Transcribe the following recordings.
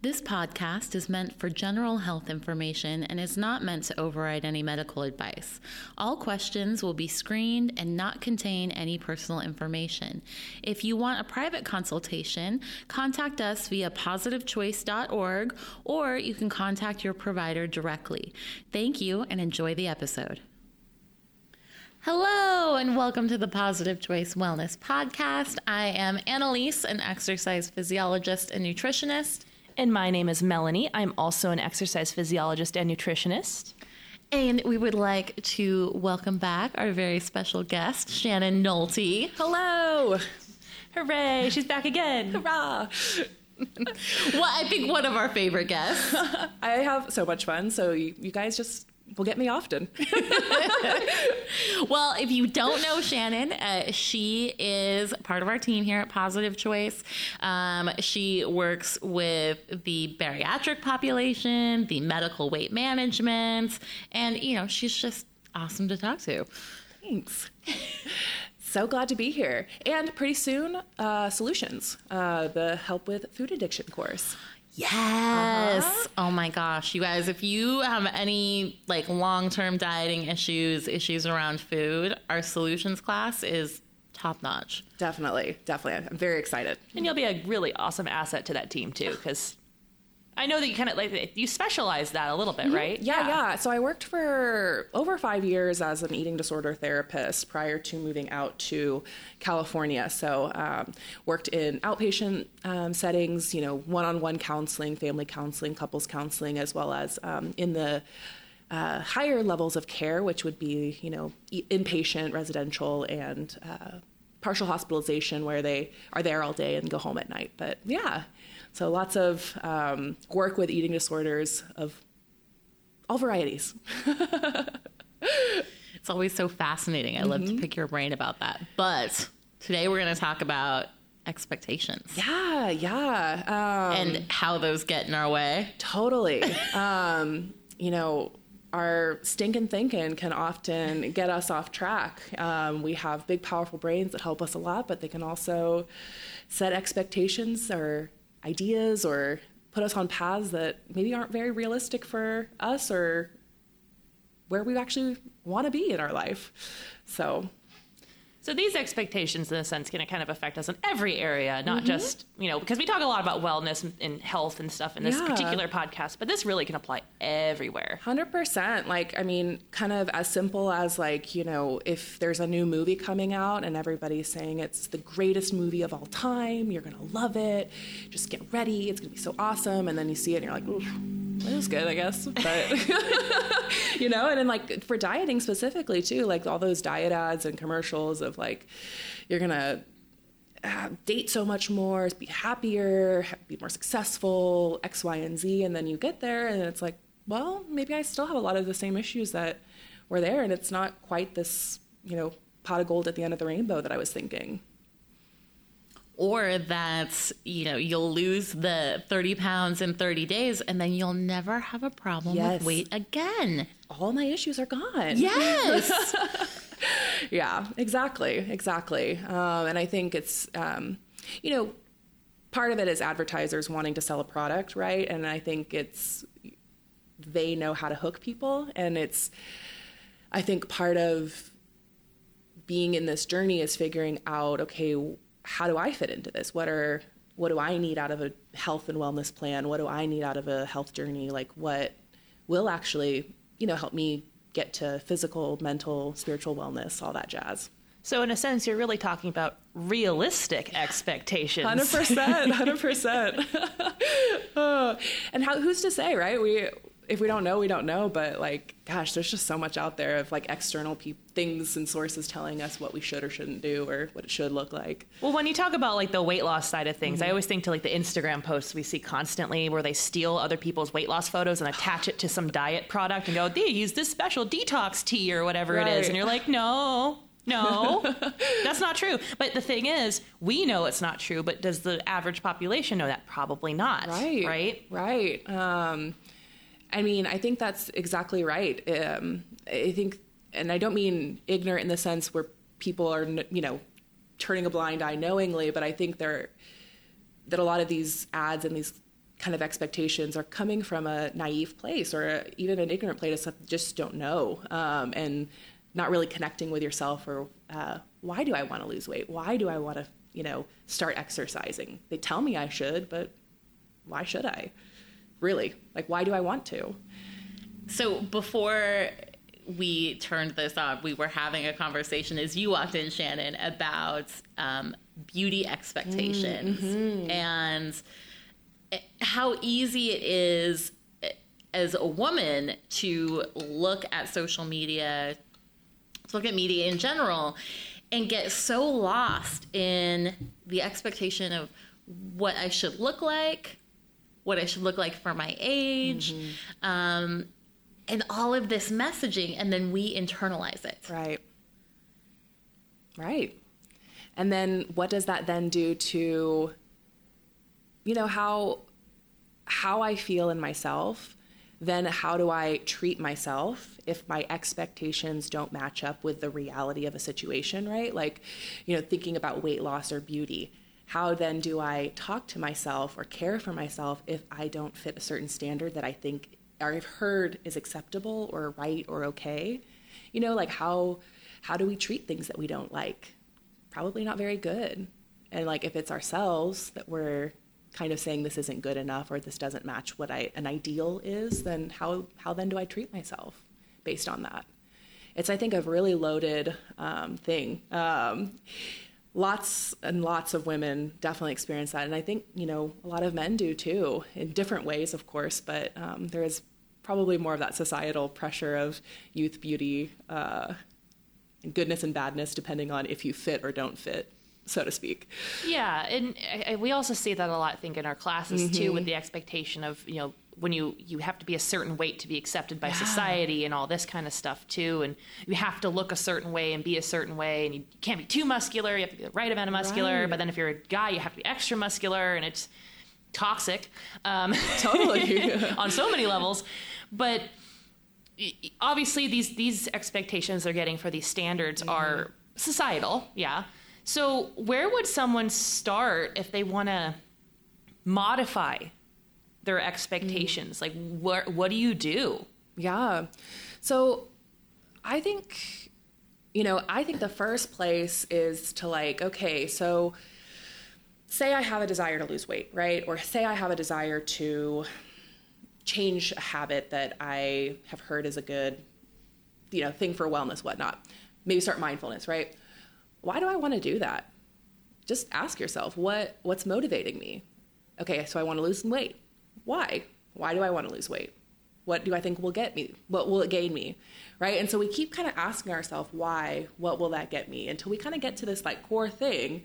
This podcast is meant for general health information and is not meant to override any medical advice. All questions will be screened and not contain any personal information. If you want a private consultation, contact us via positivechoice.org or you can contact your provider directly. Thank you and enjoy the episode. Hello, and welcome to the Positive Choice Wellness Podcast. I am Annalise, an exercise physiologist and nutritionist. And my name is Melanie. I'm also an exercise physiologist and nutritionist. And we would like to welcome back our very special guest, Shannon Nolte. Hello! Hooray, she's back again. Hurrah! well, I think one of our favorite guests. I have so much fun, so you, you guys just will get me often. well, if you don't know Shannon, uh, she is part of our team here at Positive Choice. Um, she works with the bariatric population, the medical weight management, and you know she's just awesome to talk to. Thanks. so glad to be here. And pretty soon, uh, Solutions, uh, the Help with Food Addiction course. Yes. Uh-huh. Oh my gosh, you guys, if you have any like long-term dieting issues, issues around food, our solutions class is top notch. Definitely. Definitely. I'm very excited. And you'll be a really awesome asset to that team too cuz I know that you kind of like you specialize that a little bit, mm-hmm. right? Yeah, yeah, yeah, So I worked for over five years as an eating disorder therapist prior to moving out to California. So um, worked in outpatient um, settings, you know, one-on-one counseling, family counseling, couples counseling, as well as um, in the uh, higher levels of care, which would be, you know, inpatient, residential, and uh, partial hospitalization, where they are there all day and go home at night. But yeah, so lots of um, work with eating disorders of all varieties. it's always so fascinating. I mm-hmm. love to mm-hmm. pick your brain about that. But today we're going to talk about expectations. Yeah, yeah. Um, and how those get in our way. Totally. um, you know, our stinking thinking can often get us off track. Um, we have big, powerful brains that help us a lot, but they can also set expectations or ideas or put us on paths that maybe aren't very realistic for us or where we actually want to be in our life. So so these expectations, in a sense, can kind of affect us in every area, not mm-hmm. just you know because we talk a lot about wellness and health and stuff in this yeah. particular podcast, but this really can apply everywhere. Hundred percent. Like I mean, kind of as simple as like you know if there's a new movie coming out and everybody's saying it's the greatest movie of all time, you're gonna love it. Just get ready, it's gonna be so awesome, and then you see it and you're like. Oof it was good, I guess. But you know, and then like for dieting specifically too, like all those diet ads and commercials of like you're gonna uh, date so much more, be happier, be more successful, X, Y, and Z, and then you get there and it's like, well, maybe I still have a lot of the same issues that were there, and it's not quite this, you know, pot of gold at the end of the rainbow that I was thinking or that you know you'll lose the 30 pounds in 30 days and then you'll never have a problem yes. with weight again. All my issues are gone. Yes. Yeah exactly exactly. Um, and i think it's um, you know part of it is advertisers wanting to sell a product right? And i think it's they know how to hook people and it's i think part of being in this journey is figuring out okay how do I fit into this? What are what do I need out of a health and wellness plan? What do I need out of a health journey? Like what will actually, you know, help me get to physical, mental, spiritual wellness, all that jazz. So in a sense, you're really talking about realistic expectations. Hundred percent, hundred percent. And how? Who's to say, right? We if we don't know, we don't know. But like, gosh, there's just so much out there of like external pe- things and sources telling us what we should or shouldn't do or what it should look like. Well, when you talk about like the weight loss side of things, mm-hmm. I always think to like the Instagram posts we see constantly where they steal other people's weight loss photos and attach it to some diet product and go, they use this special detox tea or whatever right. it is. And you're like, no, no, that's not true. But the thing is, we know it's not true, but does the average population know that? Probably not. Right. Right. Right. Um, I mean, I think that's exactly right. Um, I think, and I don't mean ignorant in the sense where people are, you know, turning a blind eye knowingly, but I think there that a lot of these ads and these kind of expectations are coming from a naive place or a, even an ignorant place that just don't know um, and not really connecting with yourself or uh, why do I want to lose weight? Why do I want to, you know, start exercising? They tell me I should, but why should I? Really? Like, why do I want to? So before we turned this off, we were having a conversation as you walked in, Shannon, about um, beauty expectations mm-hmm. and how easy it is as a woman to look at social media, to look at media in general, and get so lost in the expectation of what I should look like, what I should look like for my age, mm-hmm. um, and all of this messaging, and then we internalize it. Right. Right. And then what does that then do to, you know, how how I feel in myself, then how do I treat myself if my expectations don't match up with the reality of a situation, right? Like, you know, thinking about weight loss or beauty. How then do I talk to myself or care for myself if I don't fit a certain standard that I think or I've heard is acceptable or right or okay? You know, like how how do we treat things that we don't like? Probably not very good. And like if it's ourselves that we're kind of saying this isn't good enough or this doesn't match what I, an ideal is, then how, how then do I treat myself based on that? It's, I think, a really loaded um, thing. Um, lots and lots of women definitely experience that. And I think, you know, a lot of men do too, in different ways, of course, but um, there is probably more of that societal pressure of youth, beauty, uh, and goodness and badness, depending on if you fit or don't fit so to speak. Yeah, and I, we also see that a lot. I think in our classes mm-hmm. too, with the expectation of you know when you you have to be a certain weight to be accepted by yeah. society and all this kind of stuff too, and you have to look a certain way and be a certain way, and you can't be too muscular. You have to be the right amount of muscular, right. but then if you're a guy, you have to be extra muscular, and it's toxic. Um, totally on so many levels, but obviously these these expectations they're getting for these standards mm-hmm. are societal yeah so, where would someone start if they want to modify their expectations? Mm. Like, what what do you do? Yeah. So, I think, you know, I think the first place is to like, okay, so say I have a desire to lose weight, right? Or say I have a desire to change a habit that I have heard is a good, you know, thing for wellness, whatnot. Maybe start mindfulness, right? why do I want to do that? Just ask yourself, what what's motivating me? Okay, so I want to lose some weight. Why? Why do I want to lose weight? What do I think will get me? What will it gain me? Right? And so we keep kind of asking ourselves why, what will that get me? Until we kind of get to this like core thing.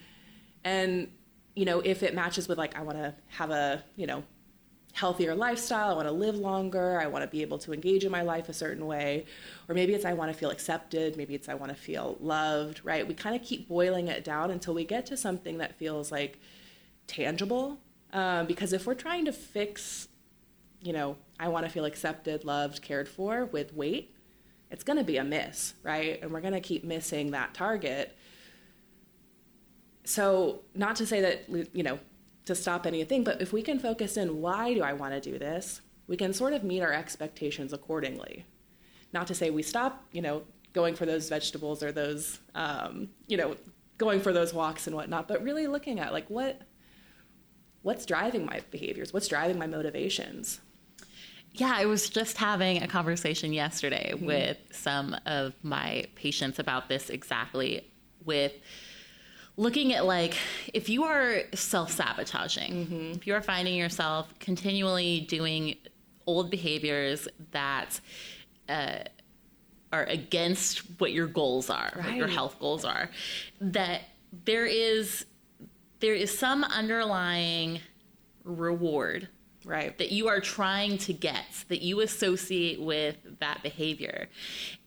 And you know, if it matches with like I want to have a, you know, healthier lifestyle, I want to live longer, I want to be able to engage in my life a certain way, or maybe it's I want to feel accepted, maybe it's I want to feel loved, right? We kind of keep boiling it down until we get to something that feels like tangible. Um, because if we're trying to fix, you know, I want to feel accepted, loved, cared for with weight, it's going to be a miss, right? And we're going to keep missing that target. So, not to say that, you know, to stop anything. But if we can focus in why do I want to do this, we can sort of meet our expectations accordingly. Not to say we stop, you know, going for those vegetables or those, um, you know, going for those walks and whatnot, but really looking at like what what's driving my behaviors, what's driving my motivations. Yeah, I was just having a conversation yesterday mm-hmm. with some of my patients about this exactly with looking at like if you are self-sabotaging mm-hmm. if you are finding yourself continually doing old behaviors that uh, are against what your goals are right. what your health goals are that there is there is some underlying reward right that you are trying to get that you associate with that behavior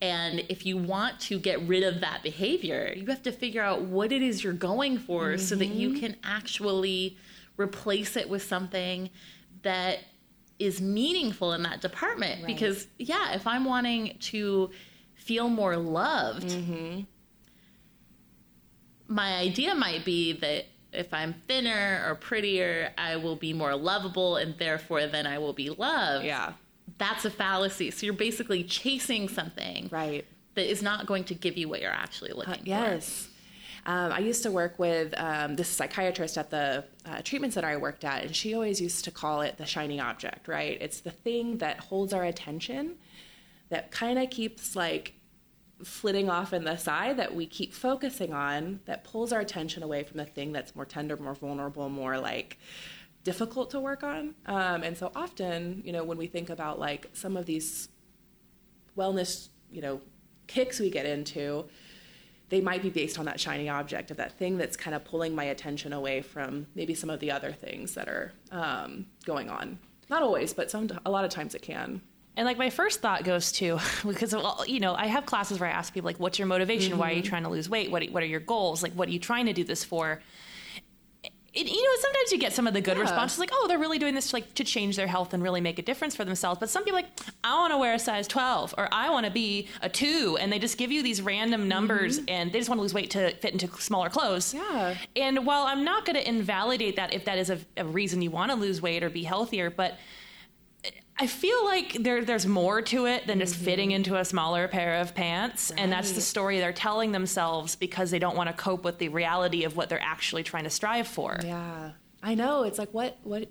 and if you want to get rid of that behavior you have to figure out what it is you're going for mm-hmm. so that you mm-hmm. can actually replace it with something that is meaningful in that department right. because yeah if i'm wanting to feel more loved mm-hmm. my idea might be that if I'm thinner or prettier, I will be more lovable and therefore then I will be loved. Yeah. That's a fallacy. So you're basically chasing something Right. that is not going to give you what you're actually looking for. Yes. Um, I used to work with um, this psychiatrist at the uh, treatment center I worked at, and she always used to call it the shiny object, right? It's the thing that holds our attention, that kind of keeps like flitting off in the side that we keep focusing on, that pulls our attention away from the thing that's more tender, more vulnerable, more like difficult to work on. Um, and so often, you know, when we think about like some of these wellness, you know, kicks we get into, they might be based on that shiny object of that thing that's kind of pulling my attention away from maybe some of the other things that are um, going on. Not always, but some a lot of times it can. And like my first thought goes to because well, you know I have classes where I ask people like, "What's your motivation? Why are you mm-hmm. trying to lose weight? What what are your goals? Like, what are you trying to do this for?" It, you know, sometimes you get some of the good Yeah. responses, like, "Oh, they're really doing this like to change their health and really make a difference for themselves." But some people like, "I want to wear a size 12 or I want to be a 2." And they just give you these random numbers mm-hmm. and they just want to lose weight to fit into smaller clothes. Yeah. And while I'm not going to invalidate that if that is a, a reason you want to lose weight or be healthier, but I feel like there there's more to it than just mm-hmm. fitting into a smaller pair of pants, and that's the story they're telling themselves because they don't want to cope with the reality of what they're actually trying to strive for. Yeah, I know. It's like what what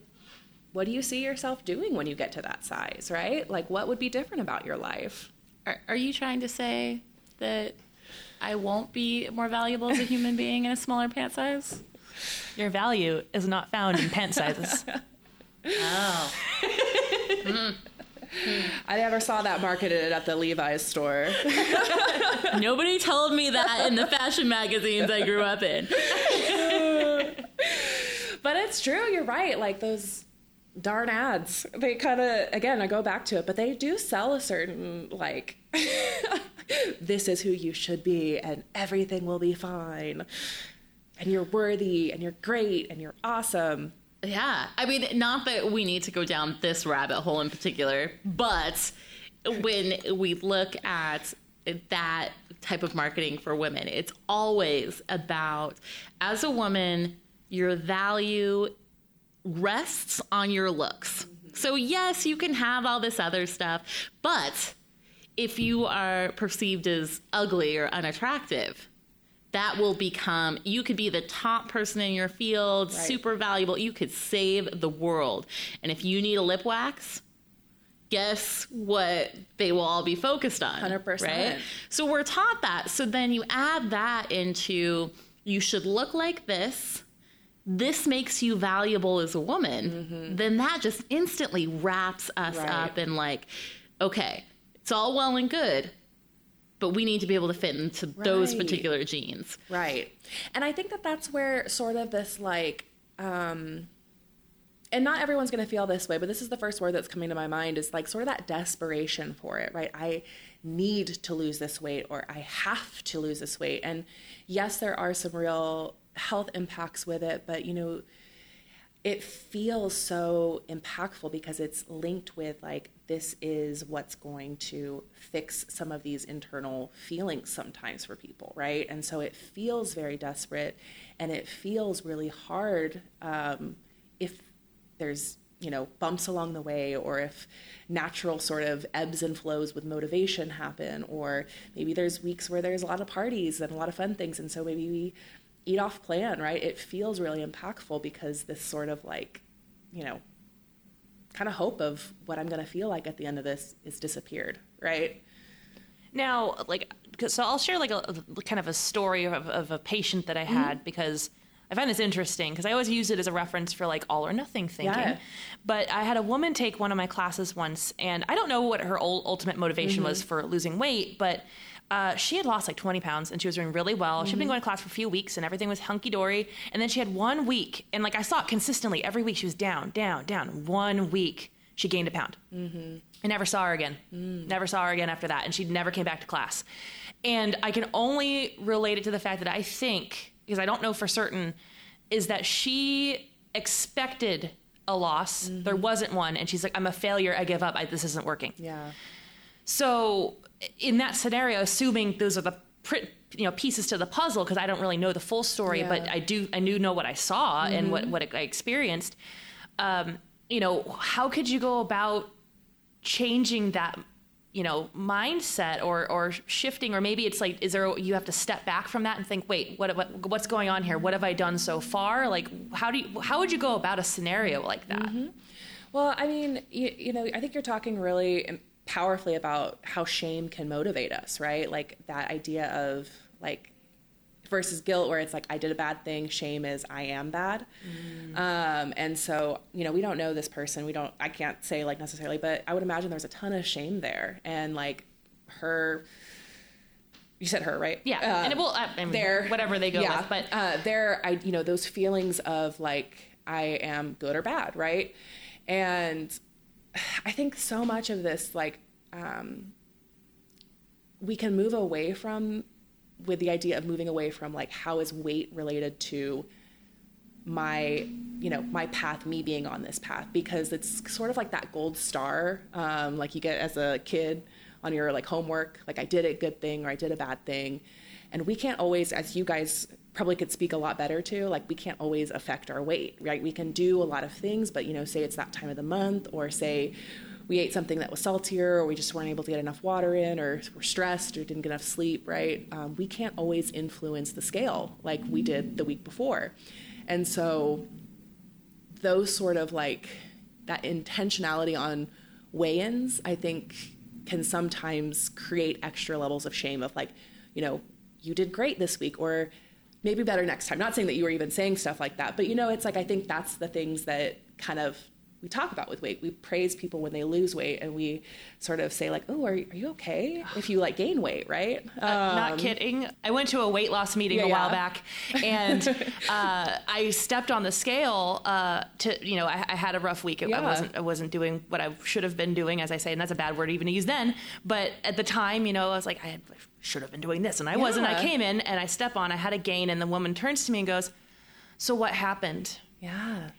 what do you see yourself doing when you get to that size, right? Like what would be different about your life? Are, are you trying to say that I won't be more valuable as a human being in a smaller pant size? Your value is not found in pant sizes. Oh. I never saw that marketed at the Levi's store. Nobody told me that in the fashion magazines I grew up in. But it's true, you're right. Like those darn ads, they kind of, again, I go back to it, but they do sell a certain, like, this is who you should be and everything will be fine. And you're worthy and you're great and you're awesome. Yeah. I mean, not that we need to go down this rabbit hole in particular, but when we look at that type of marketing for women, it's always about as a woman, your value rests on your looks. Mm-hmm. So, yes, you can have all this other stuff, but if you are perceived as ugly or unattractive, that will become you could be the top person in your field, Right. super valuable. You could save the world. And if you need a lip wax, guess what they will all be focused on 100%. right so we're taught that so then you add that into you should look like this this makes you valuable as a woman mm-hmm. then that just instantly wraps us Right. up in like okay it's all well and good but we need to be able to fit into those particular jeans Right. And I think that that's where sort of this like um and not everyone's going to feel this way, but this is the first word that's coming to my mind is like sort of that desperation for it, right? I need to lose this weight or I have to lose this weight. And yes, there are some real health impacts with it, but you know, it feels so impactful because it's linked with like this is what's going to fix some of these internal feelings sometimes for people right? And so it feels very desperate and it feels really hard um, if there's you know bumps along the way or if natural sort of ebbs and flows with motivation happen or maybe there's weeks where there's a lot of parties and a lot of fun things and so maybe we eat off plan right it feels really impactful because this sort of like you know kind of hope of what i'm going to feel like at the end of this is disappeared right Now, like, so I'll share like a, a- kind of a story of, of a patient that I mm-hmm. had because I find this interesting because I always use it as a reference for like all or nothing thinking. Yeah. But I had a woman take one of my classes once, and I don't know what her ultimate motivation mm-hmm. was for losing weight, but. Uh, she had lost like 20 pounds and she was doing really well. She'd been mm-hmm. going to class for a few weeks and everything was hunky dory. And then she had one week, and like I saw it consistently every week. She was down, down, down. One week, she gained a pound. Mm-hmm. I never saw her again. Mm. Never saw her again after that. And she never came back to class. And I can only relate it to the fact that I think, because I don't know for certain, is that she expected a loss. There mm-hmm. wasn't one. And she's like, I'm a failure. I give up. I, this isn't working. yeah So, in that scenario, assuming those are the pr- you know pieces to the puzzle because I don't really know the full story, Yeah. but I do I do know what I saw and what what I experienced. Um, you know, how could you go about changing that? You know, mindset or or shifting, or maybe it's like, is there you have to step back from that and think, wait, what, what what's going on here? What have I done so far? Like, how do you how would you go about a scenario like that? Well, I mean, you, you know, I think you're talking really powerfully about how shame can motivate us, right? Like that idea of like versus guilt, where it's like I did a bad thing. Shame is I am bad, um, and so you know we don't know this person. We don't. I can't say like necessarily, but I would imagine there's a ton of shame there, and like her. You said her, right? Yeah, Uh, and it will I mean, there whatever they go yeah, with, but uh, there i you know those feelings of like i am good or bad right and i think so much of this like um, we can move away from with the idea of moving away from like how is weight related to my you know my path me being on this path because it's sort of like that gold star um, like you get as a kid on your like homework like i did a good thing or i did a bad thing. And we can't always as you guys probably could speak a lot better to like we can't always affect our weight right? We can do a lot of things but you know say it's that time of the month or say we ate something that was saltier or we just weren't able to get enough water in or we're stressed or didn't get enough sleep right? Um, we can't always influence the scale like we did the week before. And so those sort of like that intentionality on weigh-ins i think can sometimes create extra levels of shame of like you know you did great this week or maybe better next time not saying that you were even saying stuff like that but you know it's like i think that's the things that kind of we talk about with weight we praise people when they lose weight and we sort of say like oh are, are you okay if you like gain weight right Uh, not kidding. I went to a weight loss meeting Yeah, a while yeah. back, and uh, I stepped on the scale uh, to, you know, I, I had a rough week. I Yeah. wasn't, I wasn't doing what I should have been doing, as I say, and that's a bad word even to use then. But at the time, you know, I was like, I had- should have been doing this, and I wasn't. I came in and I step on. I had a gain, and the woman turns to me and goes, "So what happened?" yeah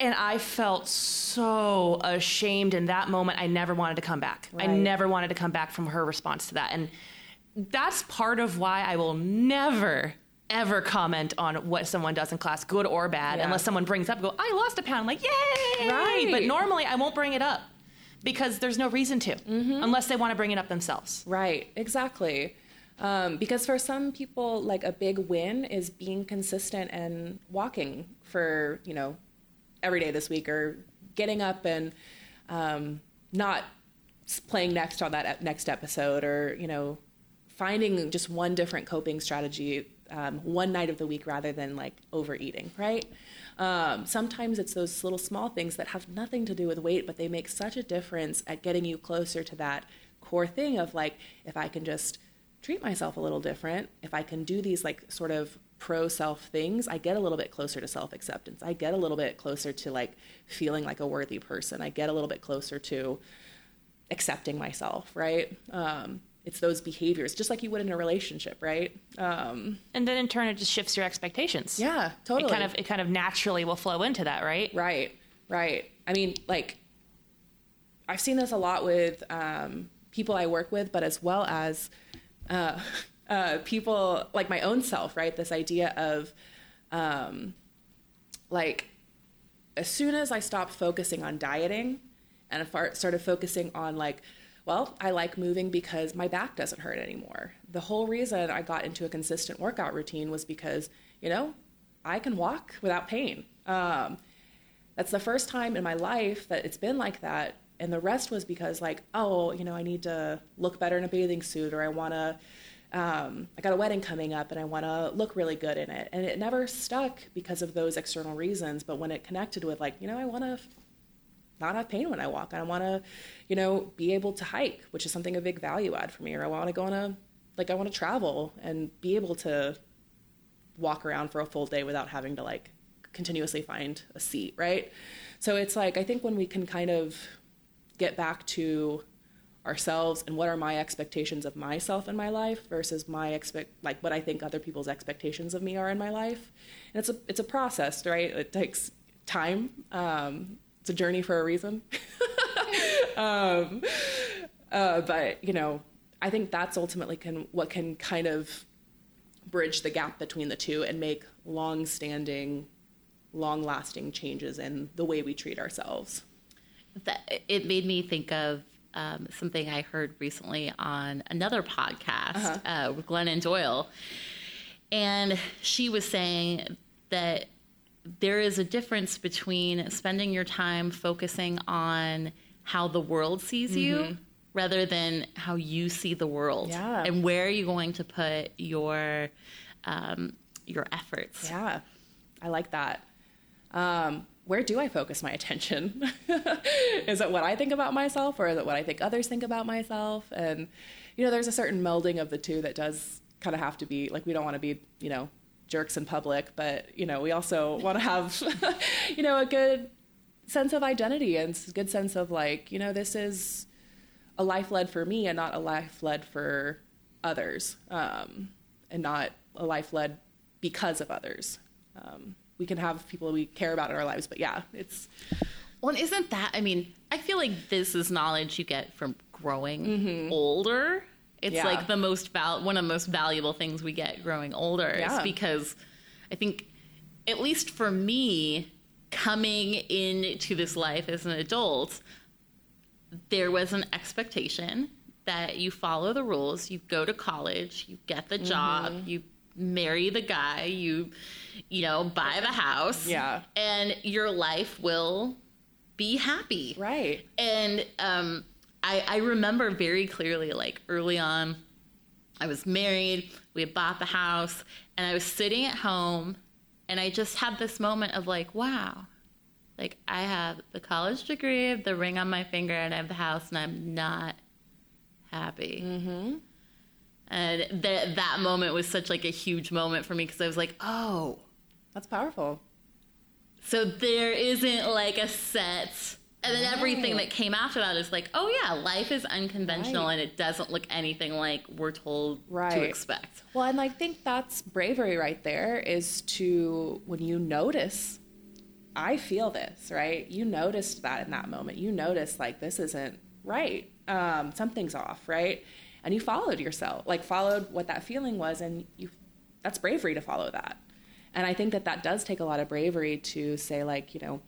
And I felt so ashamed in that moment. I never wanted to come back. Right. I never wanted to come back from her response to that. And that's part of why I will never ever comment on what someone does in class, good or bad, Yeah. unless someone brings up, go, I lost a pound. I'm like, yay! Right. But normally I won't bring it up because there's no reason to, Mm-hmm. unless they want to bring it up themselves. Right, exactly. Um, because for some people, like a big win is being consistent and walking for, you know, every day this week or getting up and um, not playing next on that next episode or, you know, finding just one different coping strategy um, one night of the week rather than like overeating, right? Um, sometimes it's those little small things that have nothing to do with weight, but they make such a difference at getting you closer to that core thing of like, if I can just treat myself a little different, if I can do these like sort of pro self things, I get a little bit closer to self acceptance. I get a little bit closer to like feeling like a worthy person. I get a little bit closer to accepting myself, right? Um, it's those behaviors, just like you would in a relationship, right? Um, And then in turn, it just shifts your expectations. yeah, totally. It kind of it kind of naturally will flow into that, right? Right, right. I mean, like, I've seen this a lot with um, people I work with, but as well as uh, uh, people like my own self, right? This idea of um, like, as soon as I stopped focusing on dieting and I started focusing on like, well, I like moving because my back doesn't hurt anymore. The whole reason I got into a consistent workout routine was because, you know, I can walk without pain. Um, that's the first time in my life that it's been like that. And the rest was because, like, oh, you know, I need to look better in a bathing suit, or I want to, um, I got a wedding coming up and I want to look really good in it. And it never stuck because of those external reasons. But when it connected with, like, you know, I want to not have pain when I walk. I want to, you know, be able to hike, which is something a big value add for me. Or I want to go on a, like, I want to travel and be able to walk around for a full day without having to like continuously find a seat, right? So it's like, I think when we can kind of get back to ourselves and what are my expectations of myself in my life versus my expect like what I think other people's expectations of me are in my life. And it's a it's a process, right? It takes time. Um, it's a journey for a reason. um, uh, but you know, I think that's ultimately can what can kind of bridge the gap between the two and make long-standing, long-lasting changes in the way we treat ourselves. That it made me think of um, something I heard recently on another podcast Uh-huh. uh, with Glennon Doyle, and she was saying that there is a difference between spending your time focusing on how the world sees you rather than how you see the world Mm-hmm. Yeah. and where are you going to put your um, your efforts Yeah, I like that. Um, where do I focus my attention? is it what I think about myself or is it what I think others think about myself? And, you know, there's a certain melding of the two that does kind of have to be like, we don't want to be, you know, jerks in public, but, you know, we also want to have, you know, a good sense of identity and a good sense of like, you know, this is a life led for me and not a life led for others um, and not a life led because of others. Um, we can have people we care about in our lives, but yeah, it's Well, and isn't that? I mean, I feel like this is knowledge you get from growing older. It's Mm-hmm. Yeah. like the most val- one of the most valuable things we get growing older Yeah. is because I think, at least for me, coming into this life as an adult, there was an expectation that you follow the rules, you go to college, you get the job, Mm-hmm. you marry the guy, you you know, buy the house. Yeah. And your life will be happy. right. And um I I remember very clearly like early on I was married, we had bought the house, and I was sitting at home and I just had this moment of like, wow. Like I have the college degree, the ring on my finger, and I have the house, and I'm not happy. Mm-hmm. And that that moment was such like a huge moment for me because I was like, oh, That's powerful. so there isn't like a set. And then everything that came after that is like, oh yeah, life is unconventional Right. and it doesn't look anything like we're told Right. to expect. Well, and I think that's bravery right there is to when you notice, I feel this, right? You noticed that in that moment. You noticed like this isn't right. Um, something's off, right? And you followed yourself, like followed what that feeling was, and you that's bravery to follow that. And I think that that does take a lot of bravery to say like, you know,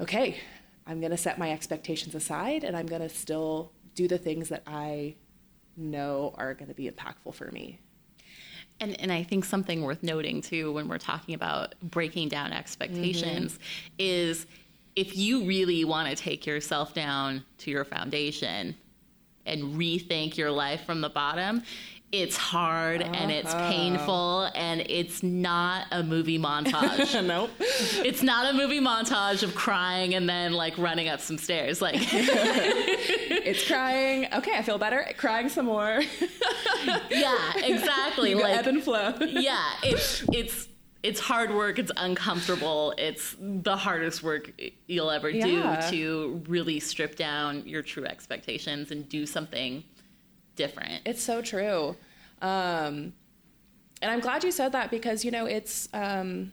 okay, I'm going to set my expectations aside and I'm going to still do the things that I know are going to be impactful for me. And and I think something worth noting too when we're talking about breaking down expectations Mm-hmm. is if you really want to take yourself down to your foundation and rethink your life from the bottom, it's hard and it's Uh-huh. painful and it's not a movie montage. nope. it's not a movie montage of crying and then like running up some stairs. Like It's crying. Okay, I feel better. Crying some more. yeah, exactly. Like ebb and flow. yeah, it's it's it's hard work. It's uncomfortable. It's the hardest work you'll ever do Yeah. to really strip down your true expectations and do something different. It's so true. Um, and I'm glad you said that because, you know, it's um,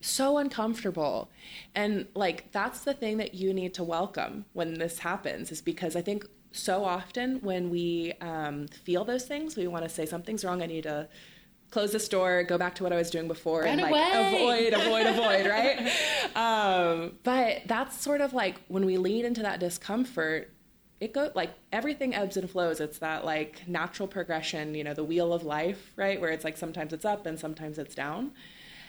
so uncomfortable. And like, that's the thing that you need to welcome when this happens, is because I think so often when we um, feel those things, we want to say, something's wrong. I need to close this door, go back to what I was doing before, and Run like away. avoid, avoid, avoid, right? Um, but that's sort of like when we lean into that discomfort, it go like everything ebbs and flows. It's that like natural progression, you know, the wheel of life, right? Where it's like sometimes it's up and sometimes it's down.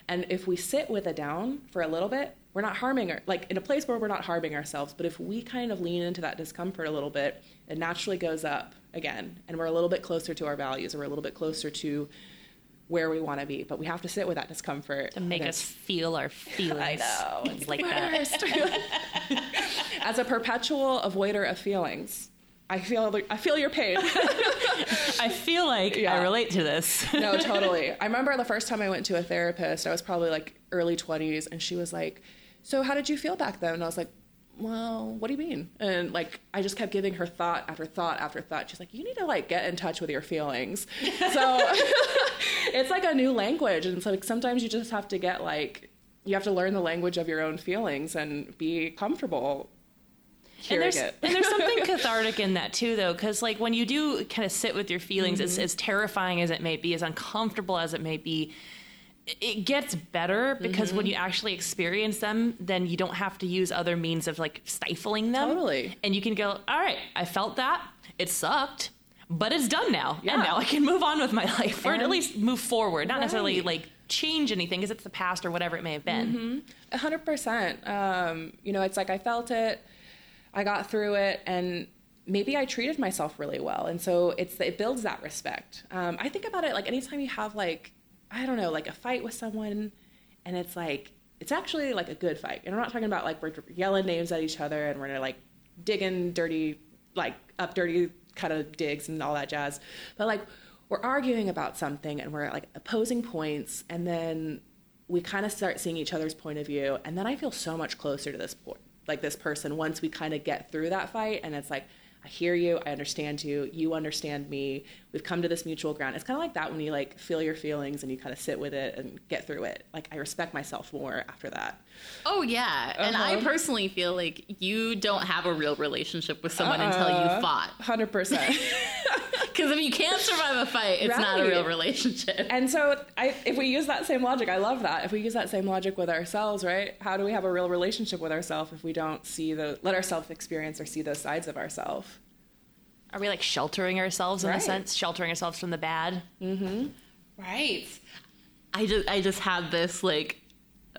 And if we sit with a down for a little bit, we're not harming our like in a place where we're not harming ourselves. But if we kind of lean into that discomfort a little bit, it naturally goes up again, and we're a little bit closer to our values, or we're a little bit closer to where we want to be. But we have to sit with that discomfort to make us feel our feelings. I know. It's like that. As a perpetual avoider of feelings, I feel I feel your pain. I feel like Yeah. I relate to this. no, totally. I remember the first time I went to a therapist, I was probably like early 20s, and she was like, So, how did you feel back then? And I was like, Well, what do you mean? And like, I just kept giving her thought after thought after thought. She's like, You need to like get in touch with your feelings. so, it's like a new language. And it's like sometimes you just have to get like, you have to learn the language of your own feelings and be comfortable and there's, and there's something cathartic in that too, though, because like when you do kind of sit with your feelings, as, mm-hmm. as terrifying as it may be, as uncomfortable as it may be, it gets better because when you mm-hmm. actually experience them, then you don't have to use other means of like stifling them. Totally. And you can go, all right, I felt that. It sucked, but it's done now. Yeah. And now I can move on with my life or at least move forward, not necessarily like change anything because it's the past or whatever it may have been. A hundred percent. Um, you know, it's like I felt it, I got through it, and maybe I treated myself really well, and so it's it builds that respect. Um, I think about it like anytime you have like I don't know like a fight with someone, and it's like it's actually like a good fight, and I'm not talking about like we're yelling names at each other and we're like digging dirty like up dirty kind of digs and all that jazz, but like we're arguing about something and we're like opposing points, and then we kind of start seeing each other's point of view and then i feel so much closer to this po- like this person once we kind of get through that fight and it's like i hear you i understand you you understand me we've come to this mutual ground. It's kind of like that when you like feel your feelings and you kind of sit with it and get through it. Like i respect myself more after that Oh yeah, and I Uh-huh. personally feel like you don't have a real relationship with someone until Uh-uh. you fought. 100% Because if you can't survive a fight, it's not a real relationship. and so I, if we use that same logic i love that if we use that same logic with ourselves right how do we have a real relationship with ourselves if we don't see the let ourselves experience or see those sides of ourselves Are we like sheltering ourselves in a sense, sheltering ourselves from the bad? Right. I just I just had this like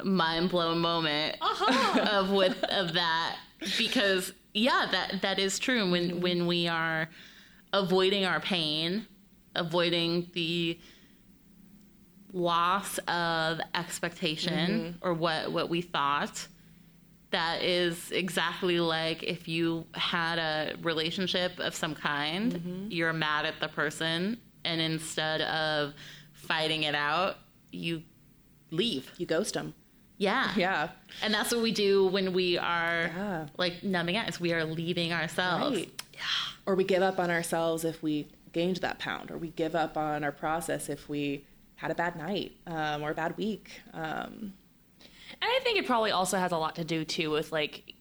mind blown moment uh-huh. of with of that. Because yeah that that is true. When when we are avoiding our pain, avoiding the loss of expectation mm-hmm. or what what we thought that is exactly like if you had a relationship of some kind mm-hmm. you're mad at the person and instead of fighting it out you leave. You ghost them yeah yeah and that's what we do when we are Yeah. like numbing out is we are leaving ourselves Right. Or we give up on ourselves if we gained that pound, or we give up on our process if we had a bad night um, or a bad week. Um, And I think it probably also has a lot to do too with like,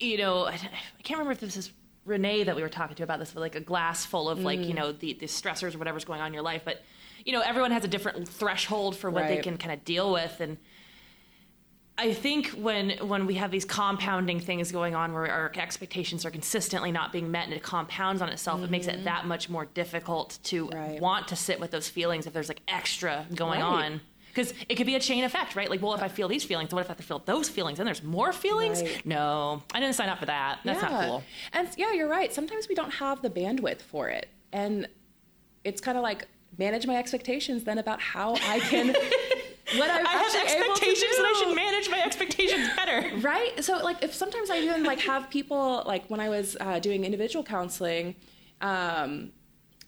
you know, I I can't remember if this is Renee that we were talking to about this, but like a glass full of like, you know, the, the stressors or whatever's going on in your life. But, you know, everyone has a different threshold for what they can kind of deal with. And I think when when we have these compounding things going on where our expectations are consistently not being met and it compounds on itself, it makes it mm-hmm. that much more difficult to Right. want to sit with those feelings if there's like extra going Right. on. Because it could be a chain effect, right? Like, well, if I feel these feelings, what if I have to feel those feelings? And there's more feelings? Right. No, I didn't sign up for that. That's not cool. And yeah, you're right. Sometimes we don't have the bandwidth for it. And it's kind of like manage my expectations then about how I can, what I'm I have actually able to expectations that I should manage my expectations better. right? So like if sometimes i even like have people like when i was uh, doing individual counseling um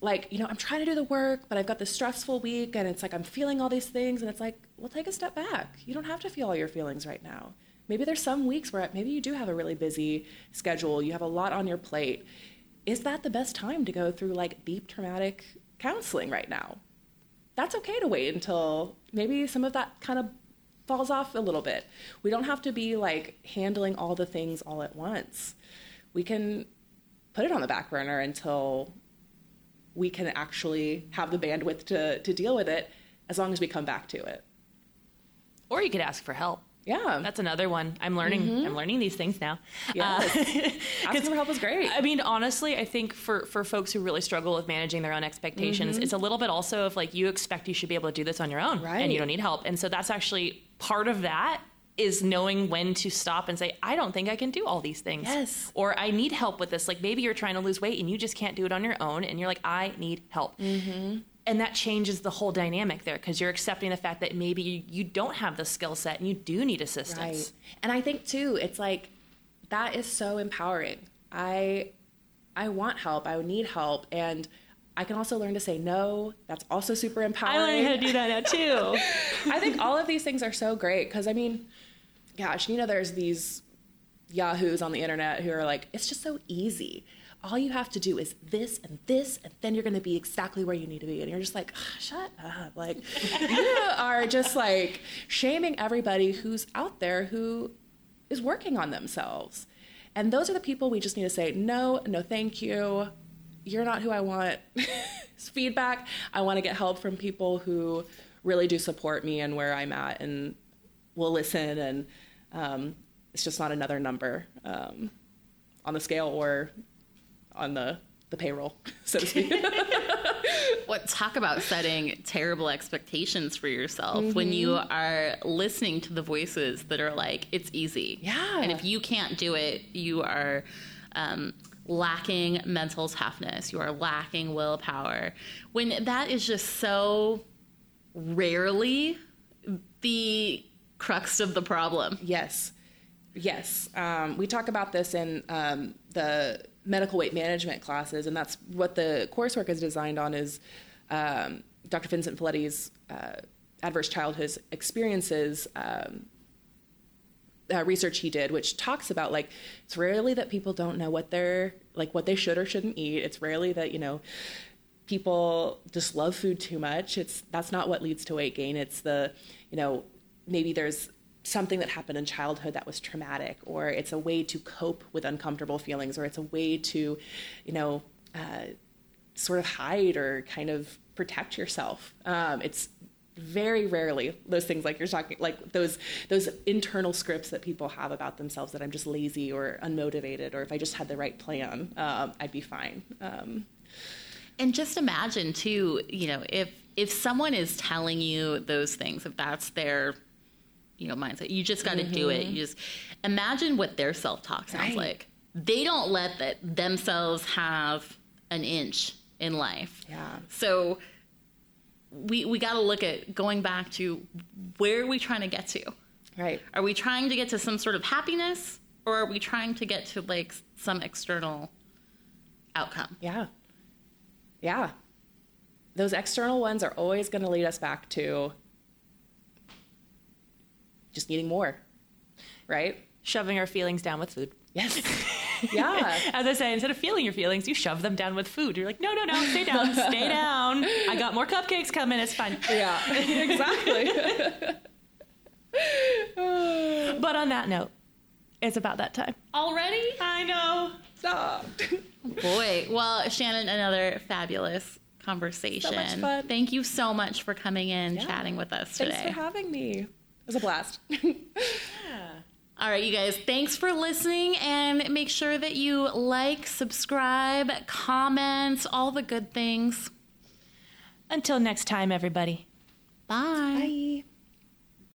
like you know i'm trying to do the work but i've got this stressful week and it's like i'm feeling all these things and it's like well take a step back. You don't have to feel all your feelings right now. Maybe there's some weeks where maybe you do have a really busy schedule. You have a lot on your plate. Is that the best time to go through like deep traumatic counseling right now that's okay to wait until maybe some of that kind of falls off a little bit. We don't have to be like handling all the things all at once. We can put it on the back burner until we can actually have the bandwidth to, to deal with it as long as we come back to it. Or you could ask for help. Yeah. That's another one. I'm learning. Mm-hmm. I'm learning these things now. Uh, Asking for help is great. I mean, honestly, I think for for folks who really struggle with managing their own expectations, mm-hmm. it's a little bit also of like you expect you should be able to do this on your own, and you don't need help. And so that's actually part of that is knowing when to stop and say, I don't think I can do all these things. Yes. Or I need help with this. Like maybe you're trying to lose weight and you just can't do it on your own, and you're like, I need help. Mm-hmm. And that changes the whole dynamic there because you're accepting the fact that maybe you, you don't have the skill set and you do need assistance. Right. And I think too, it's like that is so empowering. I I want help. I need help and I can also learn to say no. That's also super empowering. I learned how to do that now too. I think all of these things are so great because I mean, gosh, you know, there's these yahoos on the internet who are like, it's just so easy. All you have to do is this and this, and then you're going to be exactly where you need to be. And you're just like, "Ah, shut up. Like, you are just like shaming everybody who's out there who is working on themselves. And those are the people we just need to say, no, no, thank you. You're not who I want. feedback. I want to get help from people who really do support me and where I'm at and will listen. And um, it's just not another number um, on the scale or on the, the payroll, so to speak. what talk about setting terrible expectations for yourself mm-hmm. when you mm-hmm. are listening to the voices that are like it's easy yeah and if you can't do it you are um, lacking mental toughness you are lacking willpower when that is just so rarely the crux of the problem yes yes um, we talk about this in um, the medical weight management classes, and that's what the coursework is designed on. Is um, Dr. Vincent Felitti's uh, adverse childhood experiences um, uh, research he did, which talks about like it's rarely that people don't know what they're like what they should or shouldn't eat. It's rarely that you know people just love food too much. It's that's not what leads to weight gain. It's the you know maybe there's something that happened in childhood that was traumatic, or it's a way to cope with uncomfortable feelings, or it's a way to, you know, uh, sort of hide or kind of protect yourself. Um, it's very rarely those things like you're talking like those those internal scripts that people have about themselves that I'm just lazy or unmotivated or if I just had the right plan um, I'd be fine. Um, and just imagine too, you know, if if someone is telling you those things, if that's their you know mindset. You just got to mm-hmm. do it. Mm-hmm. You just imagine what their self talk sounds right. like. They don't let that themselves have an inch in life. Yeah. So we we got to look at going back to where are we trying to get to? Right. Are we trying to get to some sort of happiness or are we trying to get to like some external outcome? Yeah. Yeah. Those external ones are always going to lead us back to just needing more, right? Shoving our feelings down with food. Yes. yeah. As I say, instead of feeling your feelings, you shove them down with food. You're like, no, no, no, stay down, stay down. I got more cupcakes coming. It's fine. Yeah, exactly. but on that note, it's about that time. Already? I know. Stop. Boy. Well, Shannon, another fabulous conversation. So much fun. Thank you so much for coming in, yeah. chatting with us today. Thanks for having me. It was a blast. yeah. All right, you guys, thanks for listening and make sure that you like, subscribe, comment, all the good things. Until next time, everybody. Bye. Bye.